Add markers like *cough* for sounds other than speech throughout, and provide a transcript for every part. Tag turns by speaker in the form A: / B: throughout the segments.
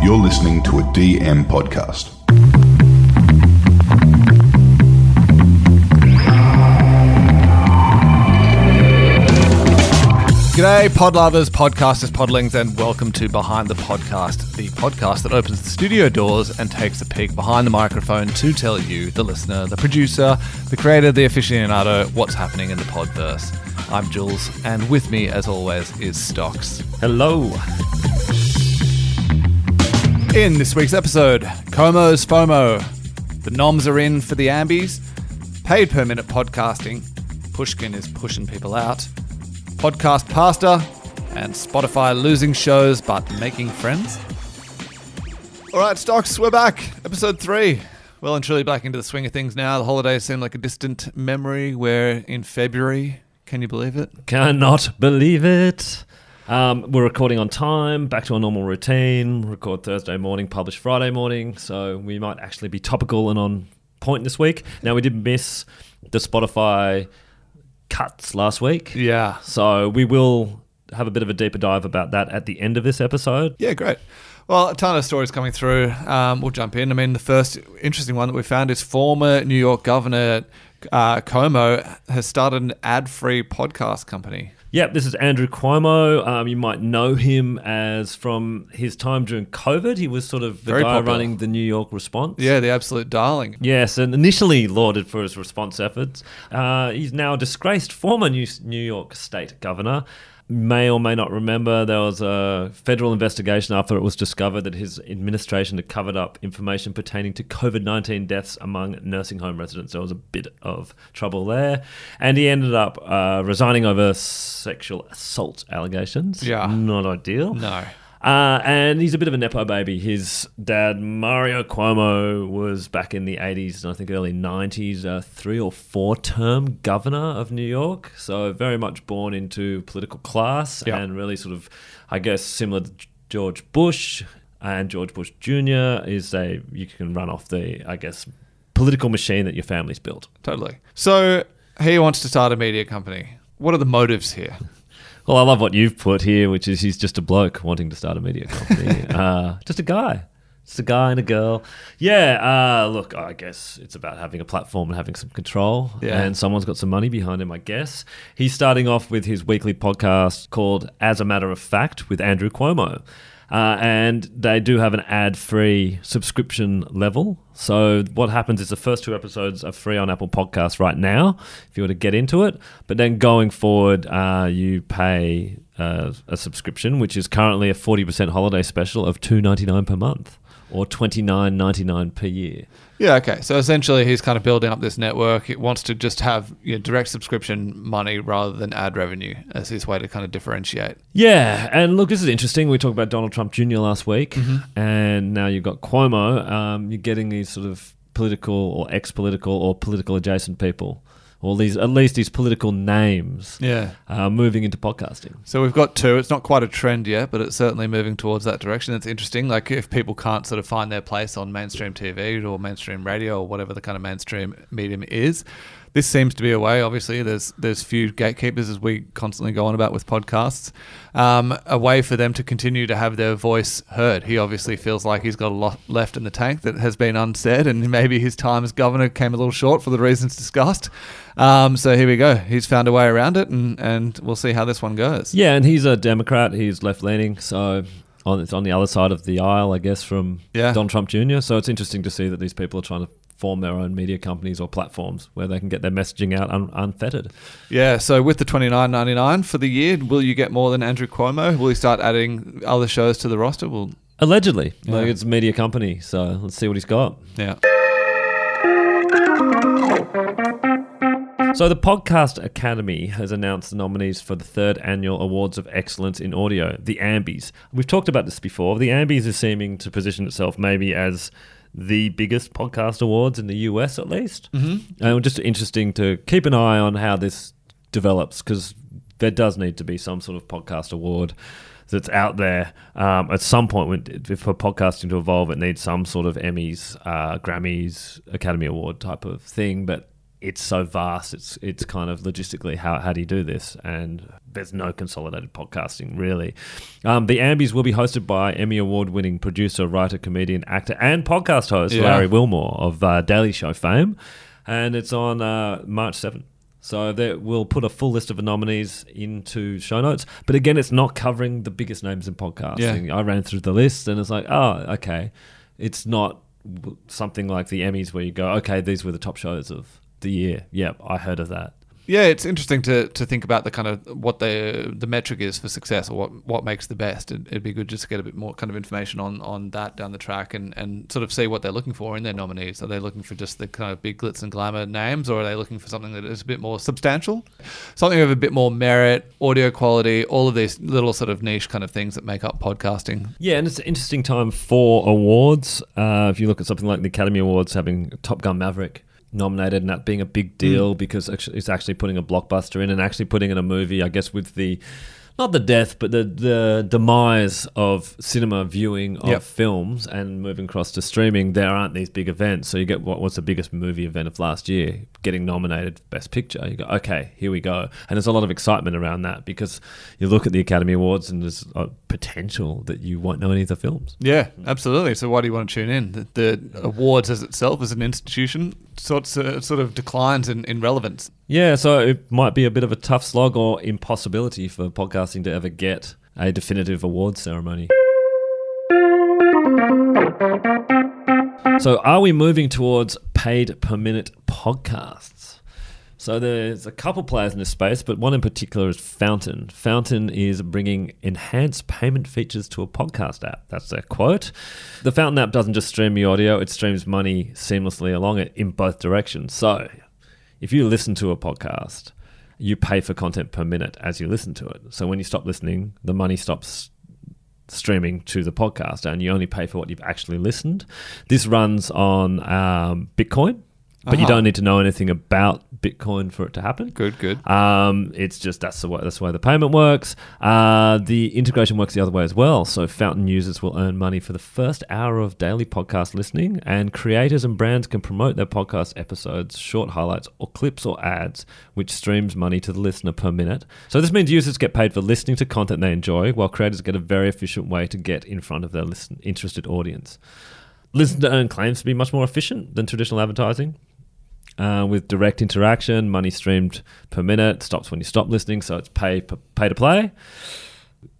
A: You're listening to a DM podcast.
B: G'day, pod lovers, podcasters, podlings, and welcome to Behind the Podcast, the podcast that opens the studio doors and takes a peek behind the microphone to tell you, the listener, the producer, the creator, the aficionado, what's happening in the podverse. I'm Jules, and with me, as always, is Stocks.
C: Hello.
B: In this week's episode, Cuomo's FOMO. The noms are in for the ambies. Paid per minute podcasting. Pushkin is pushing people out. Podcast pasta. And Spotify losing shows but making friends. All right, Stocks, we're back. Episode three. Well and truly back into the swing of things now. The holidays seem like a distant memory. We're in February. Can you believe it?
C: Cannot believe it. Um, we're recording on time, back to our normal routine. Record Thursday morning, publish Friday morning. So we might actually be topical and on point this week. Now, we did miss the Spotify cuts last week.
B: Yeah.
C: So we will have a bit of a deeper dive about that at the end of this episode.
B: Yeah, great. Well, a ton of stories coming through. Um, we'll jump in. I mean, the first interesting one that we found is former New York Governor uh, Cuomo has started an ad-free podcast company.
C: Yep, this is Andrew Cuomo. Um, you might know him as from his time during COVID. He was sort of the
B: Very
C: guy
B: popular.
C: running the New York response.
B: Yeah, the absolute darling.
C: Yes, and initially lauded for his response efforts. Uh, he's now a disgraced former New, New York State governor. May or may not remember there was a federal investigation after it was discovered that his administration had covered up information pertaining to COVID 19 deaths among nursing home residents. There was a bit of trouble there. And he ended up uh, resigning over sexual assault allegations.
B: Yeah.
C: Not ideal.
B: No.
C: Uh, and he's a bit of a nepo baby. His dad, Mario Cuomo, was back in the 80s and I think early 90s, a three or four term governor of New York. So very much born into political class
B: Yeah.
C: and really sort of, I guess, similar to George Bush. And George Bush Jr. is a, you can run off the, I guess, political machine that your family's built.
B: Totally. So he wants to start a media company. What are the motives here?
C: Well, I love what you've put here, which is he's just a bloke wanting to start a media company. *laughs* uh, just a guy. Just a guy and a girl. Yeah, uh, look, I guess it's about having a platform and having some control.
B: Yeah.
C: And someone's got some money behind him, I guess. He's starting off with his weekly podcast called As a Matter of Fact with Andrew Cuomo. Uh, and they do have an ad free subscription level. So, what happens is the first two episodes are free on Apple Podcasts right now if you were to get into it. But then going forward, uh, you pay uh, a subscription, which is currently a 40% holiday special of two ninety nine per month or twenty nine ninety nine per year.
B: Yeah, okay. So essentially, he's kind of building up this network. It wants to just have you know, direct subscription money rather than ad revenue as his way to kind of differentiate.
C: Yeah, and look, this is interesting. We talked about Donald Trump Jr. last week, and now you've got Cuomo. Um, you're getting these sort of political or ex-political or political adjacent people, or these at least these political names,
B: Yeah.
C: uh, moving into podcasting.
B: So we've got two. It's not quite a trend yet, but it's certainly moving towards that direction. It's interesting. Like if people can't sort of find their place on mainstream TV or mainstream radio or whatever the kind of mainstream medium is, this seems to be a way. Obviously, there's there's few gatekeepers as we constantly go on about with podcasts. Um, a way for them to continue to have their voice heard. He obviously feels like he's got a lot left in the tank that has been unsaid, and maybe his time as governor came a little short for the reasons discussed. Um, so here we go. He's found a way around it, and and we'll see how this one goes.
C: Yeah, and he's a Democrat. He's left leaning, so on it's on the other side of the aisle, I guess, from
B: Yeah.
C: Donald Trump Jr. So it's interesting to see that these people are trying to form their own media companies or platforms where they can get their messaging out un- unfettered.
B: Yeah, so with the twenty nine ninety nine for the year, will you get more than Andrew Cuomo? Will he start adding other shows to the roster? Well,
C: Allegedly, like it's a media company, so let's see what he's got.
B: yeah.
C: So, the Podcast Academy has announced the nominees for the third annual Awards of Excellence in Audio, the AMBIES. We've talked about this before. The AMBIES is seeming to position itself maybe as the biggest podcast awards in the US, at least. Mm-hmm. And just interesting to keep an eye on how this develops because there does need to be some sort of podcast award that's out there. Um, at some point, when, for podcasting to evolve, it needs some sort of Emmys, uh, Grammys, Academy Award type of thing. But it's so vast. It's it's kind of logistically how how do you do this? And there's no consolidated podcasting really. Um, the Ambies will be hosted by Emmy award winning producer, writer, comedian, actor, and podcast host
B: Yeah.
C: Larry Wilmore of uh, Daily Show fame, and it's on uh, March seventh. So there, we'll put a full list of the nominees into show notes. But again, it's not covering the biggest names in podcasting. I ran through the list and it's like, oh, okay. It's not something like the Emmys where you go, okay, these were the top shows of the year. Yep, I heard of that.
B: Yeah, it's interesting to, to think about the kind of what the the metric is for success or what, what makes the best. It, it'd be good just to get a bit more kind of information on, on that down the track and, and sort of see what they're looking for in their nominees. Are they looking for just the kind of big glitz and glamour names or are they looking for something that is a bit more substantial? Something of a bit more merit, audio quality, all of these little sort of niche kind of things that make up podcasting.
C: Yeah, and it's an interesting time for awards. Uh, if you look at something like the Academy Awards having Top Gun Maverick nominated and that being a big deal mm. because it's actually putting a blockbuster in and actually putting in a movie, I guess, with the not the death, but the, the demise of cinema viewing of
B: Yep.
C: films and moving across to streaming, there aren't these big events. So you get what was the biggest movie event of last year, getting nominated for Best Picture. You go, okay, here we go. And there's a lot of excitement around that because you look at the Academy Awards and there's a potential that you won't know any of the films.
B: Yeah, absolutely. So why do you want to tune in? The, the awards as itself as an institution sort of, sort of declines in, in relevance.
C: Yeah, so it might be a bit of a tough slog or impossibility for podcasting to ever get a definitive award ceremony. So, are we moving towards paid per minute podcasts? So, there's a couple players in this space, but one in particular is Fountain. Fountain is bringing enhanced payment features to a podcast app. That's their quote. The Fountain app doesn't just stream your audio, it streams money seamlessly along it in both directions. So, if you listen to a podcast, you pay for content per minute as you listen to it. So when you stop listening, the money stops streaming to the podcast and you only pay for what you've actually listened. This runs on um, Bitcoin, but you
B: Uh-huh.
C: don't need to know anything about Bitcoin for it to happen.
B: Good, good.
C: Um, it's just that's the way that's the way the payment works. Uh, the integration works the other way as well. So Fountain users will earn money for the first hour of daily podcast listening, and creators and brands can promote their podcast episodes, short highlights, or clips or ads, which streams money to the listener per minute. So this means users get paid for listening to content they enjoy, while creators get a very efficient way to get in front of their listen, interested audience. Listen to Earn claims to be much more efficient than traditional advertising. Uh, with direct interaction, money streamed per minute, stops when you stop listening, so it's pay pay to play.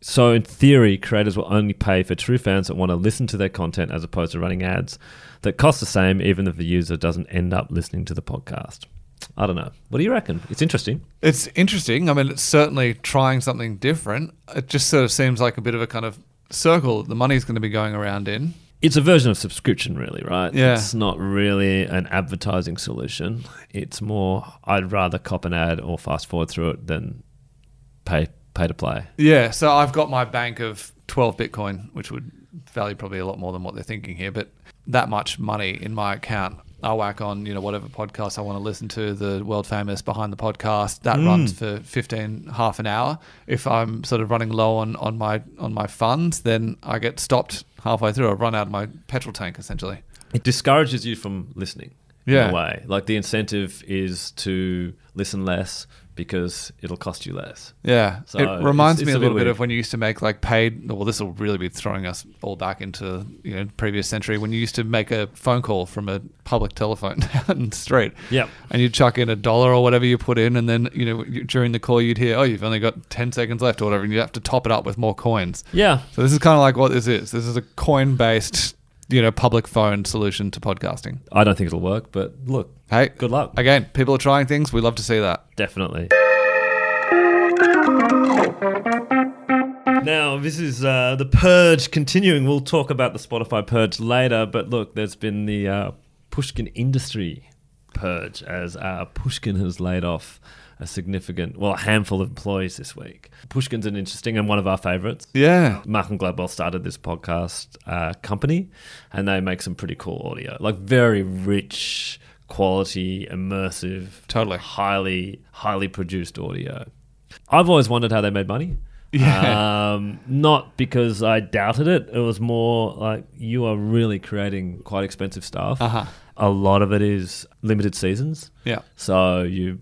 C: So in theory, creators will only pay for true fans that want to listen to their content as opposed to running ads that cost the same even if the user doesn't end up listening to the podcast. I don't know. What do you reckon? It's interesting.
B: It's interesting. I mean, it's certainly trying something different. It just sort of seems like a bit of a kind of circle the money's going to be going around in.
C: It's a version of subscription, really, right?
B: Yeah.
C: It's not really an advertising solution. It's more, I'd rather cop an ad or fast forward through it than pay pay to play.
B: Yeah, so I've got my bank of 12 Bitcoin, which would value probably a lot more than what they're thinking here, but that much money in my account. I whack on, you know, whatever podcast I want to listen to, the world famous behind the podcast. That mm. runs for 15 half an hour. If I'm sort of running low on, on my on my funds, then I get stopped halfway through. I run out of my petrol tank essentially.
C: It discourages you from listening.
B: Yeah.
C: In a way. Like the incentive is to listen less because it'll cost you less.
B: Yeah,
C: So
B: it reminds
C: it's-
B: me
C: it's
B: a little bit
C: weird.
B: of when you used to make like paid. Well, this will really be throwing us all back into you know previous century when you used to make a phone call from a public telephone *laughs* out in the street.
C: Yep.
B: and you'd chuck in a dollar or whatever you put in, and then you know during the call you'd hear, oh, you've only got ten seconds left or whatever, and you have to top it up with more coins.
C: Yeah.
B: So this is kind of like what this is. This is a coin based you know public phone solution to podcasting.
C: I don't think it'll work, but look,
B: Hey,
C: good luck.
B: Again, people are trying things. We love to see that.
C: Definitely. Now, this is uh, the purge continuing. We'll talk about the Spotify purge later, but look, there's been the uh, Pushkin industry purge as uh, Pushkin has laid off a significant, well, a handful of employees this week. Pushkin's an interesting and one of our favorites.
B: Yeah.
C: Malcolm Gladwell started this podcast uh, company, and they make some pretty cool audio, like very rich, quality, immersive,
B: Totally.
C: highly, highly produced audio. I've always wondered how they made money.
B: Yeah.
C: Um, not because I doubted it. It was more like you are really creating quite expensive stuff.
B: Uh-huh.
C: A lot of it is limited seasons.
B: Yeah.
C: So you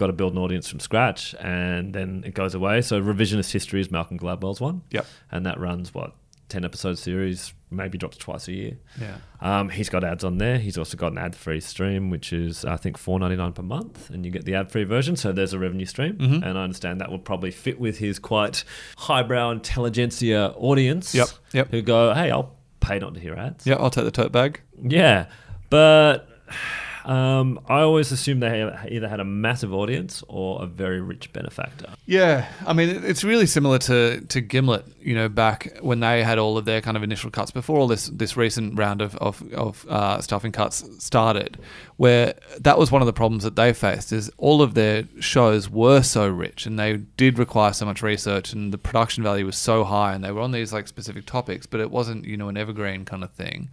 C: got to build an audience from scratch and then it goes away. So Revisionist History is Malcolm Gladwell's one.
B: Yep.
C: And that runs, what, 10 episode series, maybe drops twice a year.
B: Yeah.
C: Um, he's got ads on there. He's also got an ad-free stream, which is I think four ninety nine per month, and you get the ad-free version. So there's a revenue stream,
B: Mhm.
C: and I understand that will probably fit with his quite highbrow intelligentsia audience.
B: Yep, yep.
C: Who go, hey, I'll pay not to hear ads.
B: Yeah, I'll take the tote bag.
C: Yeah, but um, I always assumed they either had a massive audience or a very rich benefactor.
B: Yeah, I mean, it's really similar to, to Gimlet, you know, back when they had all of their kind of initial cuts before all this this recent round of of, of uh, cuts started, where that was one of the problems that they faced is all of their shows were so rich and they did require so much research and the production value was so high and they were on these like specific topics, but it wasn't you know an evergreen kind of thing.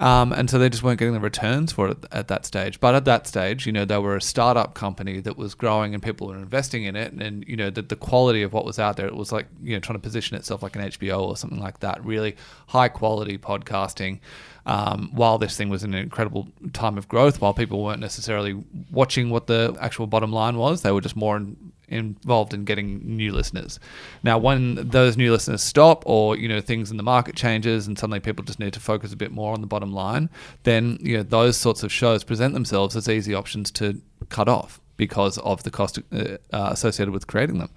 B: Um, and so they just weren't getting the returns for it at that stage. But at that stage, you know, they were a startup company that was growing and people were investing in it. And, you know, the, the quality of what was out there, it was like, you know, trying to position itself like an HBO or something like that. Really high quality podcasting. Um, while this thing was in an incredible time of growth, while people weren't necessarily watching what the actual bottom line was, they were just more in, involved in getting new listeners. Now, when those new listeners stop, or you know things in the market changes, and suddenly people just need to focus a bit more on the bottom line, then you know those sorts of shows present themselves as easy options to cut off because of the cost uh, uh, associated with creating them.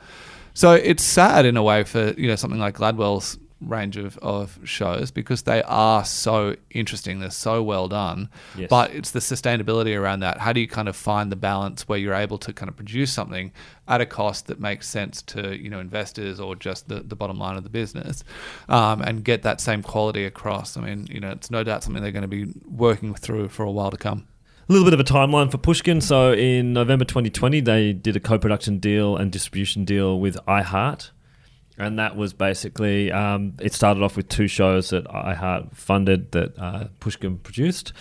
B: So it's sad in a way for you know something like Gladwell's range of, of shows because they are so interesting. They're so well done.
C: Yes.
B: but it's the sustainability around that. How do you kind of find the balance where you're able to kind of produce something at a cost that makes sense to you know investors or just the, the bottom line of the business um, and get that same quality across? I mean you know it's no doubt something they're going to be working through for a while to come.
C: A little bit of a timeline for Pushkin. So in November 2020, they did a co-production deal and distribution deal with iHeart, and that was basically um, it started off with two shows that I iHeart funded that uh, Pushkin produced.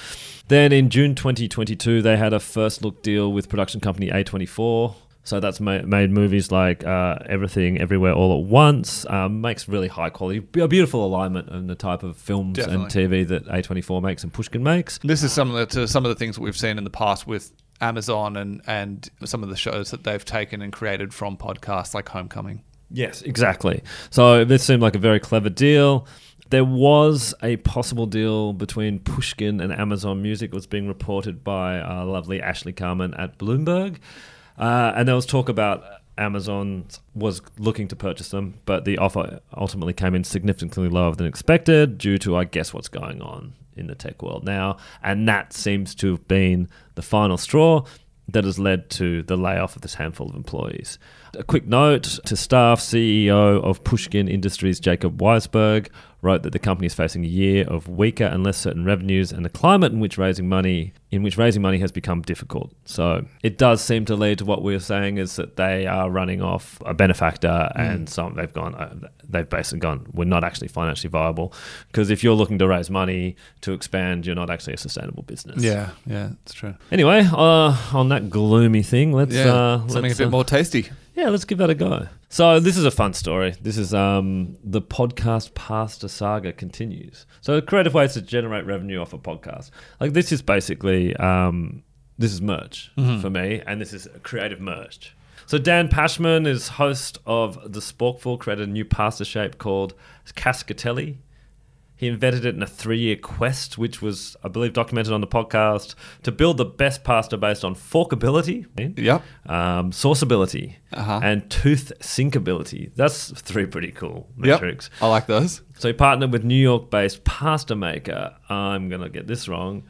C: Then in June 2022, they had a first look deal with production company A24. So that's ma- made movies like uh, Everything, Everywhere, All at Once. Um, makes really high quality, a beautiful alignment in the type of films and TV that A24 makes and Pushkin makes.
B: This is similar to some of the things that we've seen in the past with Amazon and, and some of the shows that they've taken and created from podcasts like Homecoming.
C: Yes, exactly. So this seemed like a very clever deal. There was a possible deal between Pushkin and Amazon Music. Was being reported by uh, lovely Ashley Carman at Bloomberg. Uh, and there was talk about Amazon was looking to purchase them, but the offer ultimately came in significantly lower than expected due to, I guess, what's going on in the tech world now. And that seems to have been the final straw that has led to the layoff of this handful of employees. A quick note to staff CEO of Pushkin Industries, Jacob Weisberg, wrote that the company is facing a year of weaker and less certain revenues and a climate in which raising money in which raising money has become difficult. So it does seem to lead to what we are saying is that they are running off a benefactor and some they've gone uh, they've basically gone we're not actually financially viable because if you're looking to raise money to expand you're not actually a sustainable business.
B: Yeah, yeah, it's true.
C: Anyway, uh, on that gloomy thing, let's
B: Yeah,
C: uh,
B: something
C: let's,
B: a bit
C: uh,
B: more tasty.
C: Yeah, let's give that a go. So this is a fun story. This is um, the podcast pasta saga continues. So creative ways to generate revenue off a podcast. Like this is basically um, this is merch for me, and this is a creative merch. So Dan Pashman is host of the Sporkful, created a new pasta shape called Cascatelli. He invented it in a three-year quest, which was, I believe, documented on the podcast, to build the best pasta based on forkability,
B: Yep.
C: um, sauceability,
B: Uh-huh.
C: and tooth sinkability. That's three pretty cool
B: Yep.
C: metrics.
B: I like those.
C: So he partnered with New York-based pasta maker. I'm gonna get this wrong,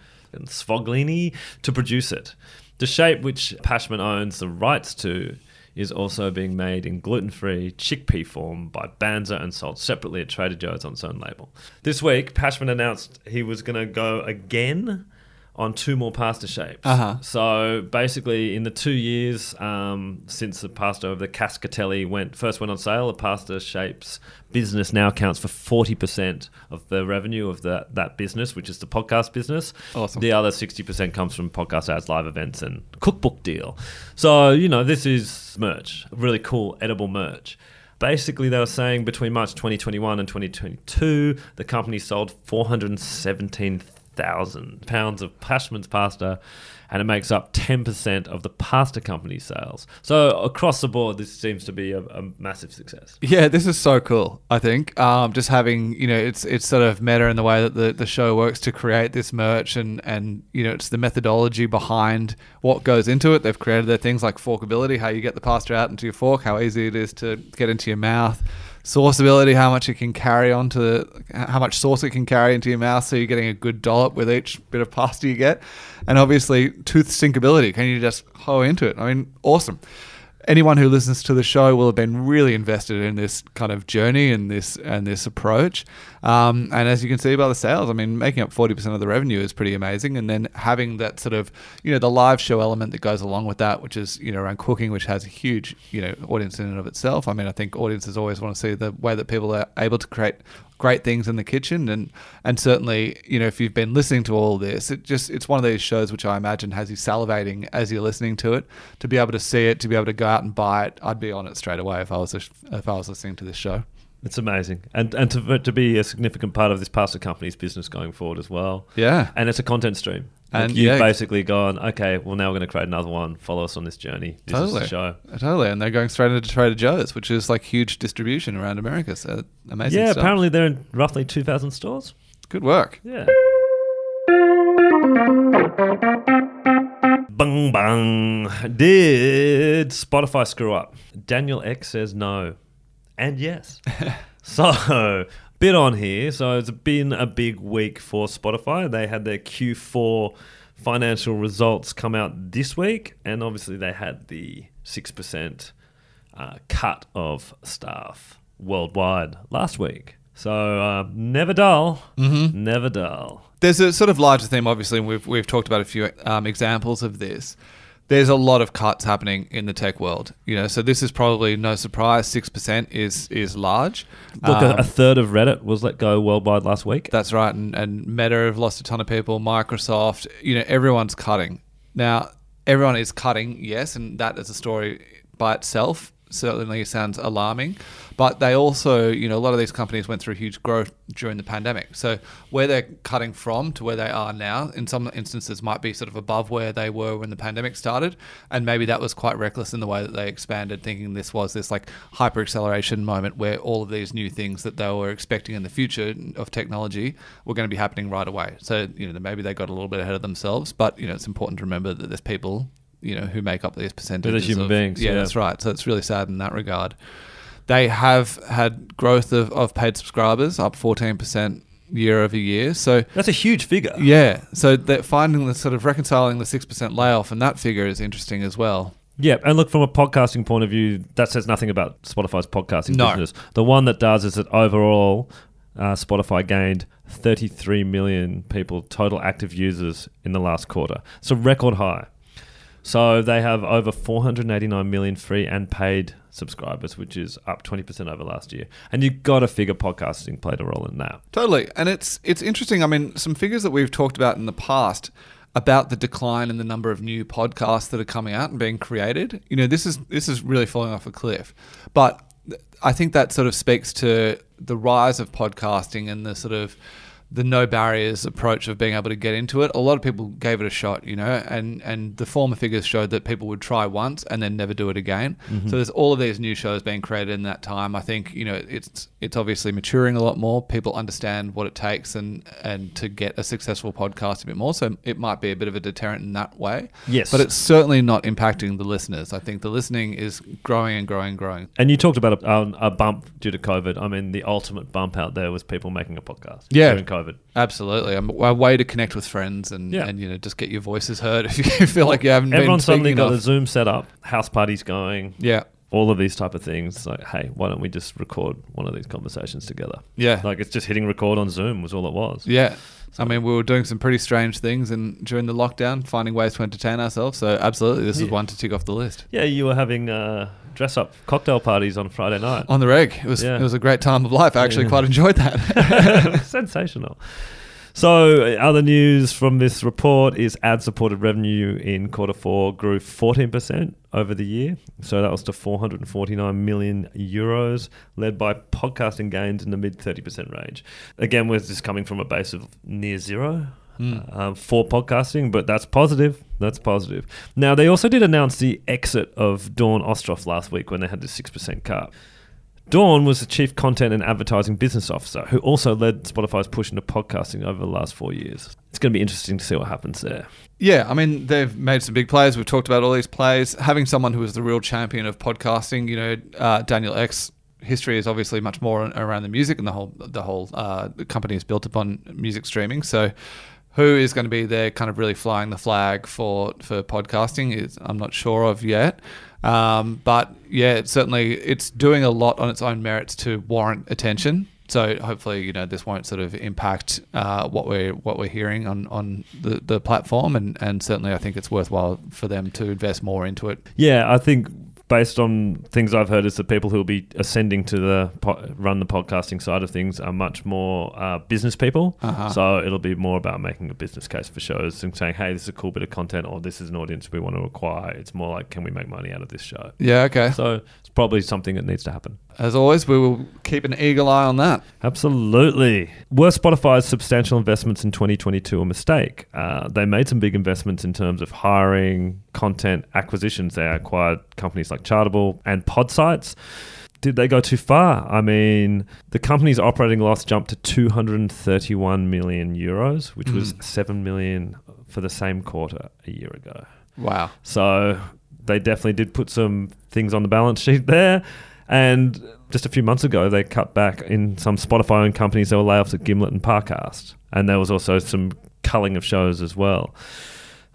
C: Sfoglini, to produce it. The shape which Pashman owns the rights to is also being made in gluten-free chickpea form by Banza and sold separately at Trader Joe's on its own label. This week, Pashman announced he was going to go again on two more pasta shapes.
B: Uh-huh.
C: So basically, in the two years um, since the pasta of the Cascatelli went first went on sale, the pasta shapes business now accounts for forty percent of the revenue of that that business, which is the podcast business.
B: Awesome.
C: The other sixty percent comes from podcast ads, live events, and cookbook deal. So you know this is merch, really cool edible merch. Basically, they were saying between March 2021 and 2022, the company sold 417,000 pounds of Pashman's pasta, and it makes up 10% of the pasta company sales. So across the board, this seems to be a, a massive success.
B: Yeah, this is so cool. I think um, just having you know it's it's sort of meta in the way that the, the show works to create this merch and and you know it's the methodology behind what goes into it. They've created their things like forkability, how you get the pasta out into your fork, how easy it is to get into your mouth. Sauceability, how much it can carry onto, how much sauce it can carry into your mouth, so you're getting a good dollop with each bit of pasta you get, and obviously tooth sinkability. Can you just hoe into it? I mean, awesome anyone who listens to the show will have been really invested in this kind of journey and this and this approach. Um, and as you can see by the sales, I mean, making up forty percent of the revenue is pretty amazing. And then having that sort of you know the live show element that goes along with that, which is you know around cooking, which has a huge you know audience in and of itself. I mean, I think audiences always want to see the way that people are able to create great things in the kitchen and and certainly you know if you've been listening to all this it just it's one of these shows which I imagine has you salivating as you're listening to it to be able to see it to be able to go out and buy it I'd be on it straight away if I was if I was listening to this show
C: It's amazing, and and to to be a significant part of this pasta company's business going forward as well.
B: Yeah.
C: and it's a content stream. Like
B: And,
C: you've
B: yeah.
C: basically gone, okay, well now we're going to create another one. Follow us on this journey. This is
B: Totally.
C: show.
B: Totally, and they're going straight into Trader Joe's, which is like huge distribution around America. So amazing.
C: yeah,
B: stuff.
C: apparently they're in roughly two thousand stores.
B: good work.
C: Yeah. Bang bang. Did Spotify screw up? Daniel Ek says no. And yes. *laughs* so, bit on here. So, it's been a big week for Spotify. They had their Q4 financial results come out this week. And obviously, they had the 6% uh, cut of staff worldwide last week. So, uh, never dull. Mm-hmm. Never dull.
B: There's a sort of larger theme, obviously, and we've we've talked about a few um, examples of this. There's a lot of cuts happening in the tech world, you know. So this is probably no surprise. Six percent is is large.
C: Look, a,
B: Um,
C: a third of Reddit was let go worldwide last week.
B: That's right, and, and Meta have lost a ton of people. Microsoft, you know, everyone's cutting now. Everyone is cutting, yes, and that is a story by itself. Certainly sounds alarming, but they also, you know, a lot of these companies went through huge growth during the pandemic. So where they're cutting from to where they are now, in some instances, might be sort of above where they were when the pandemic started, and maybe that was quite reckless in the way that they expanded, thinking this was this like hyper acceleration moment where all of these new things that they were expecting in the future of technology were going to be happening right away. So you know maybe they got a little bit ahead of themselves, but you know it's important to remember that there's people you know who make up these percentages.
C: human
B: of-
C: beings,
B: Yeah,
C: yeah.
B: that's right. So it's really sad in that regard. They have had growth of, of paid subscribers up 14% year over year. So
C: That's a huge figure.
B: yeah, so that finding the sort of reconciling the 6% layoff and that figure is interesting as well.
C: Yeah, and look from a podcasting point of view, that says nothing about Spotify's podcasting
B: No.
C: business. The one that does is that overall, uh, Spotify gained 33 million people total active users in the last quarter. It's a record high. So they have over 489 million free and paid subscribers, which is up 20% over last year. And you've got to figure podcasting played a role in that.
B: Totally, and it's it's interesting. I mean, some figures that we've talked about in the past about the decline in the number of new podcasts that are coming out and being created. You know, this is this is really falling off a cliff. But I think that sort of speaks to the rise of podcasting and the sort of the no barriers approach of being able to get into it. A lot of people gave it a shot, you know, and and the former figures showed that people would try once and then never do it again. So there's all of these new shows being created in that time. I think you know it's it's obviously maturing a lot more. People understand what it takes and and to get a successful podcast a bit more. So it might be a bit of a deterrent in that way.
C: Yes.
B: but it's certainly not impacting the listeners. I think the listening is growing and growing and growing.
C: And you talked about a, um, a bump due to COVID. I mean, the ultimate bump out there was people making a podcast
B: Yeah.
C: during COVID.
B: Absolutely, a, a way to connect with friends and,
C: Yeah.
B: and you know just get your voices heard *laughs* if you feel like you haven't
C: Everyone suddenly got a
B: enough.
C: Zoom set up, house parties going,
B: Yeah,
C: all of these type of things. Like, hey, why don't we just record one of these conversations together?
B: yeah,
C: Like, it's just hitting record on Zoom was all it was.
B: yeah. I mean, we were doing some pretty strange things and during the lockdown, finding ways to entertain ourselves. So absolutely, this is one to tick off the list.
C: Yeah, you were having uh, dress up cocktail parties on Friday night.
B: On the reg, it was
C: Yeah.
B: it was a great time of life. I actually
C: Yeah.
B: quite enjoyed that. *laughs* *laughs*
C: Sensational. So, uh, other news from this report is ad supported revenue in quarter four grew 14% over the year. So, that was to 449 million euros, led by podcasting gains in the mid 30% range. Again, with this coming from a base of near zero. Um, for podcasting, but that's positive. That's positive. Now, they also did announce the exit of Dawn Ostroff last week when they had the 6% cut. Dawn was the chief content and advertising business officer who also led Spotify's push into podcasting over the last four years. It's going to be interesting to see what happens there.
B: Yeah, I mean, they've made some big plays. We've talked about all these plays. Having someone who is the real champion of podcasting, you know, uh, Daniel Ek's. History is obviously much more around the music, and the whole the whole uh, company is built upon music streaming. So, who is going to be there, kind of really flying the flag for for podcasting? Is I'm not sure of yet. Um, but yeah, it's certainly it's doing a lot on its own merits to warrant attention. So hopefully, you know, this won't sort of impact uh, what we're what we're hearing on, on the, the platform, and, and certainly I think it's worthwhile for them to invest more into it.
C: Yeah, I think based on things I've heard, is that people who will be ascending to the po- run the podcasting side of things are much more uh, business people.
B: Uh-huh.
C: So it'll be more about making a business case for shows and saying, "Hey, this is a cool bit of content," or "This is an audience we want to acquire." It's more like, "Can we make money out of this show?"
B: Yeah, okay.
C: So it's probably something that needs to happen.
B: As always, we will keep an eagle eye on that.
C: Absolutely. Were Spotify's substantial investments in 2022 a mistake? Uh, they made some big investments in terms of hiring, content acquisitions. They acquired companies like Chartable and Podsights. Did they go too far? I mean, the company's operating loss jumped to 231 million euros, which was 7 million for the same quarter a year ago.
B: Wow.
C: So they definitely did put some things on the balance sheet *laughs* there. And just a few months ago, they cut back in some Spotify owned companies. There were layoffs at Gimlet and Parcast. And there was also some culling of shows as well.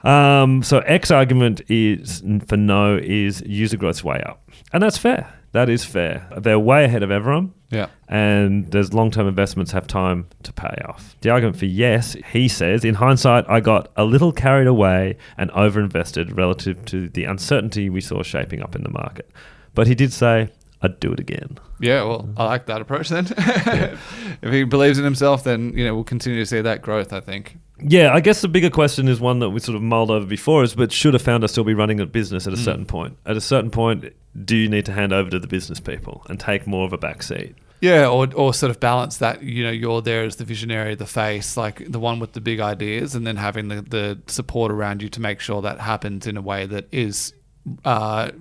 C: Um, so Ek's argument is for no is user growth's way up, and that's fair. That is fair. They're way ahead of everyone,
B: Yeah.
C: and there's long-term investments have time to pay off. The argument for yes, he says, in hindsight, I got a little carried away and overinvested relative to the uncertainty we saw shaping up in the market. But he did say, I'd do it again.
B: Yeah, well, I like that approach then. *laughs* if he believes in himself, then, you know, we'll continue to see that growth, I think.
C: Yeah, I guess the bigger question is one that we sort of mulled over before is but should a founder still be running a business at a certain point? At a certain point, do you need to hand over to the business people and take more of a back seat?
B: Yeah, or, or sort of balance that, you know, you're there as the visionary, the face, like the one with the big ideas, and then having the, the support around you to make sure that happens in a way that is, uh,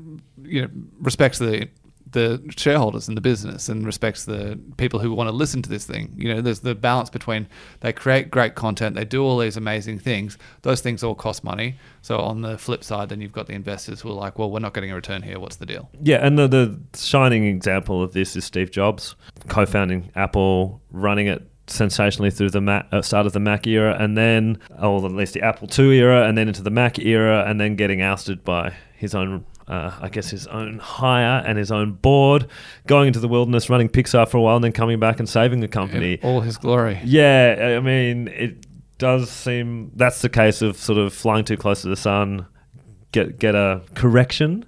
B: you know, respects the the shareholders in the business and respects the people who want to listen to this thing. You know, there's the balance between they create great content, they do all these amazing things. Those things all cost money. So on the flip side, then you've got the investors who are like, well, we're not getting a return here. What's the deal?
C: Yeah, and the, the shining example of this is Steve Jobs, co-founding Apple, running it sensationally through the Mac, uh, start of the Mac era, and then, or at least the Apple II era, and then into the Mac era, and then getting ousted by his own. Uh, I guess his own hire and his own board, going into the wilderness, running Pixar for a while, and then coming back and saving the company.
B: In all his glory.
C: Yeah, I mean, it does seem that's the case of sort of flying too close to the sun. Get get a correction,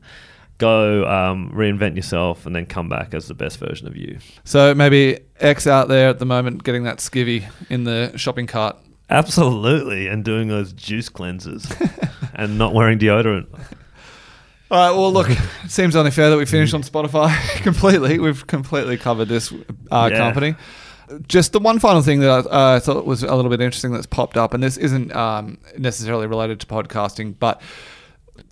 C: go um, reinvent yourself, and then come back as the best version of you.
B: So maybe Ek out there at the moment getting that skivvy in the shopping cart.
C: Absolutely, and doing those juice cleanses *laughs* and not wearing deodorant.
B: All right. Well, look, it seems only fair that we finish on Spotify *laughs* completely. We've completely covered this uh,
C: Yeah.
B: company. Just the one final thing that I uh, thought was a little bit interesting that's popped up, and this isn't um, necessarily related to podcasting, but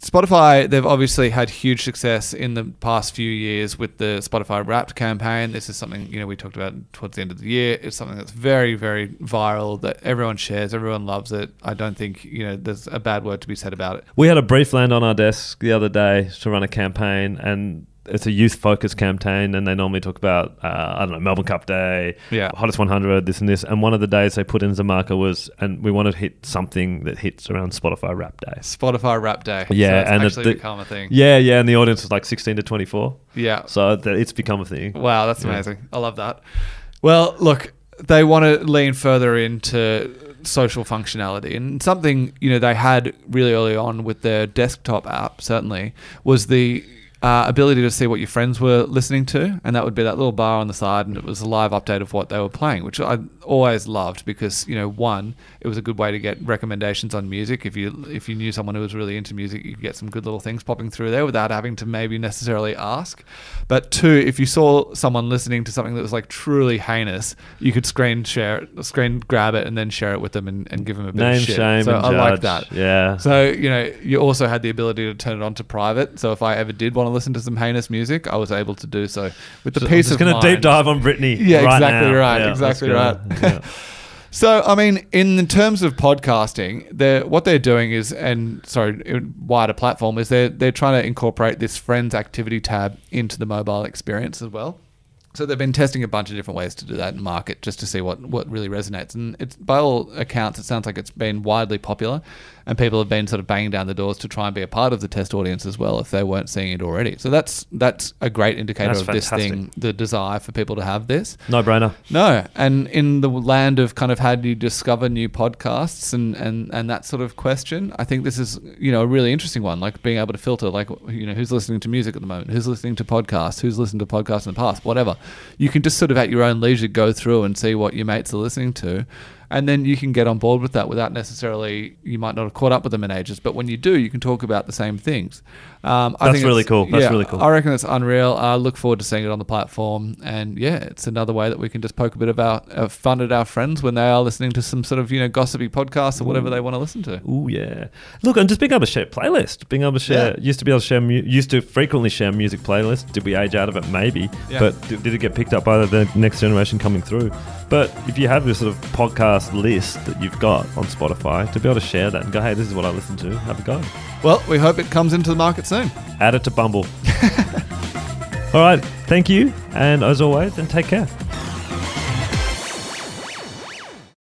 B: Spotify, they've obviously had huge success in the past few years with the Spotify Wrapped campaign. This is something, you know, we talked about towards the end of the year. It's something that's very, very viral that everyone shares, everyone loves it. I don't think, you know, there's a bad word to be said about it.
C: We had a brief land on our desk the other day to run a campaign, and it's a youth focused campaign, and they normally talk about uh, I don't know Melbourne Cup Day,
B: Yeah.
C: hottest 100, this and this. And one of the days they put in as a marker was, and we wanted to hit something that hits around Spotify Rap Day.
B: Spotify Rap Day.
C: Yeah,
B: so it's
C: and
B: actually
C: the-
B: become a thing.
C: Yeah, yeah, and the audience was like 16 to 24,
B: Yeah.
C: so that it's become a thing.
B: Wow, that's
C: Yeah.
B: amazing. I love that. Well, look, they want to lean further into social functionality and something you know they had really early on with their desktop app certainly was the uh, ability to see what your friends were listening to, and that would be that little bar on the side, and it was a live update of what they were playing, which I always loved because you know, one, it was a good way to get recommendations on music. If you if you knew someone who was really into music, you could get some good little things popping through there without having to maybe necessarily ask. But two, if you saw someone listening to something that was like truly heinous, you could screen share it, screen grab it, and then share it with them and, and give them a bit
C: Name,
B: of shit.
C: shame,
B: so I like that.
C: Yeah.
B: So you know, you also had the ability to turn it on to private. So if I ever did want to listen to some heinous music, I was able to do so with the
C: So I'm
B: peace
C: just
B: of
C: going to deep dive on Britney.
B: Yeah,
C: right
B: exactly
C: now.
B: right,
C: Yeah,
B: exactly right.
C: Yeah. *laughs*
B: So, I mean, in terms of podcasting, they're, what they're doing is, and sorry, wider platform is they're they're trying to incorporate this friends activity tab into the mobile experience as well. So they've been testing a bunch of different ways to do that in market just to see what, what really resonates. And it's by all accounts, it sounds like it's been widely popular, and people have been sort of banging down the doors to try and be a part of the test audience as well if they weren't seeing it already. So that's that's a great indicator
C: That's
B: of this thing, the desire for people to have this.
C: No brainer.
B: No, and in the land of kind of how do you discover new podcasts and, and, and that sort of question, I think this is you know a really interesting one. Like being able to filter, like you know who's listening to music at the moment, who's listening to podcasts, who's listened to podcasts in the past, whatever. You can just sort of at your own leisure go through and see what your mates are listening to, and then you can get on board with that without necessarily you might not have caught up with them in ages, but when you do, you can talk about the same things. Um, I
C: That's
B: think
C: really cool. That's
B: yeah,
C: really cool.
B: I reckon it's unreal. I look forward to seeing it on the platform, and yeah, it's another way that we can just poke a bit of our uh, fun at our friends when they are listening to some sort of you know gossipy podcast or whatever they want to listen to.
C: Oh yeah. Look, and just being able to share playlist, being able to share.
B: Yeah.
C: Used to be able to share. Mu- used to frequently share music playlists. Did we age out of it? Maybe.
B: Yeah.
C: But did it get picked up by the next generation coming through? But if you have this sort of podcast list that you've got on Spotify, to be able to share that and go, hey, this is what I listen to. Have a go.
B: Well, we hope it comes into the market soon.
C: Add it to Bumble. *laughs* All right. Thank you, and as always, and take care.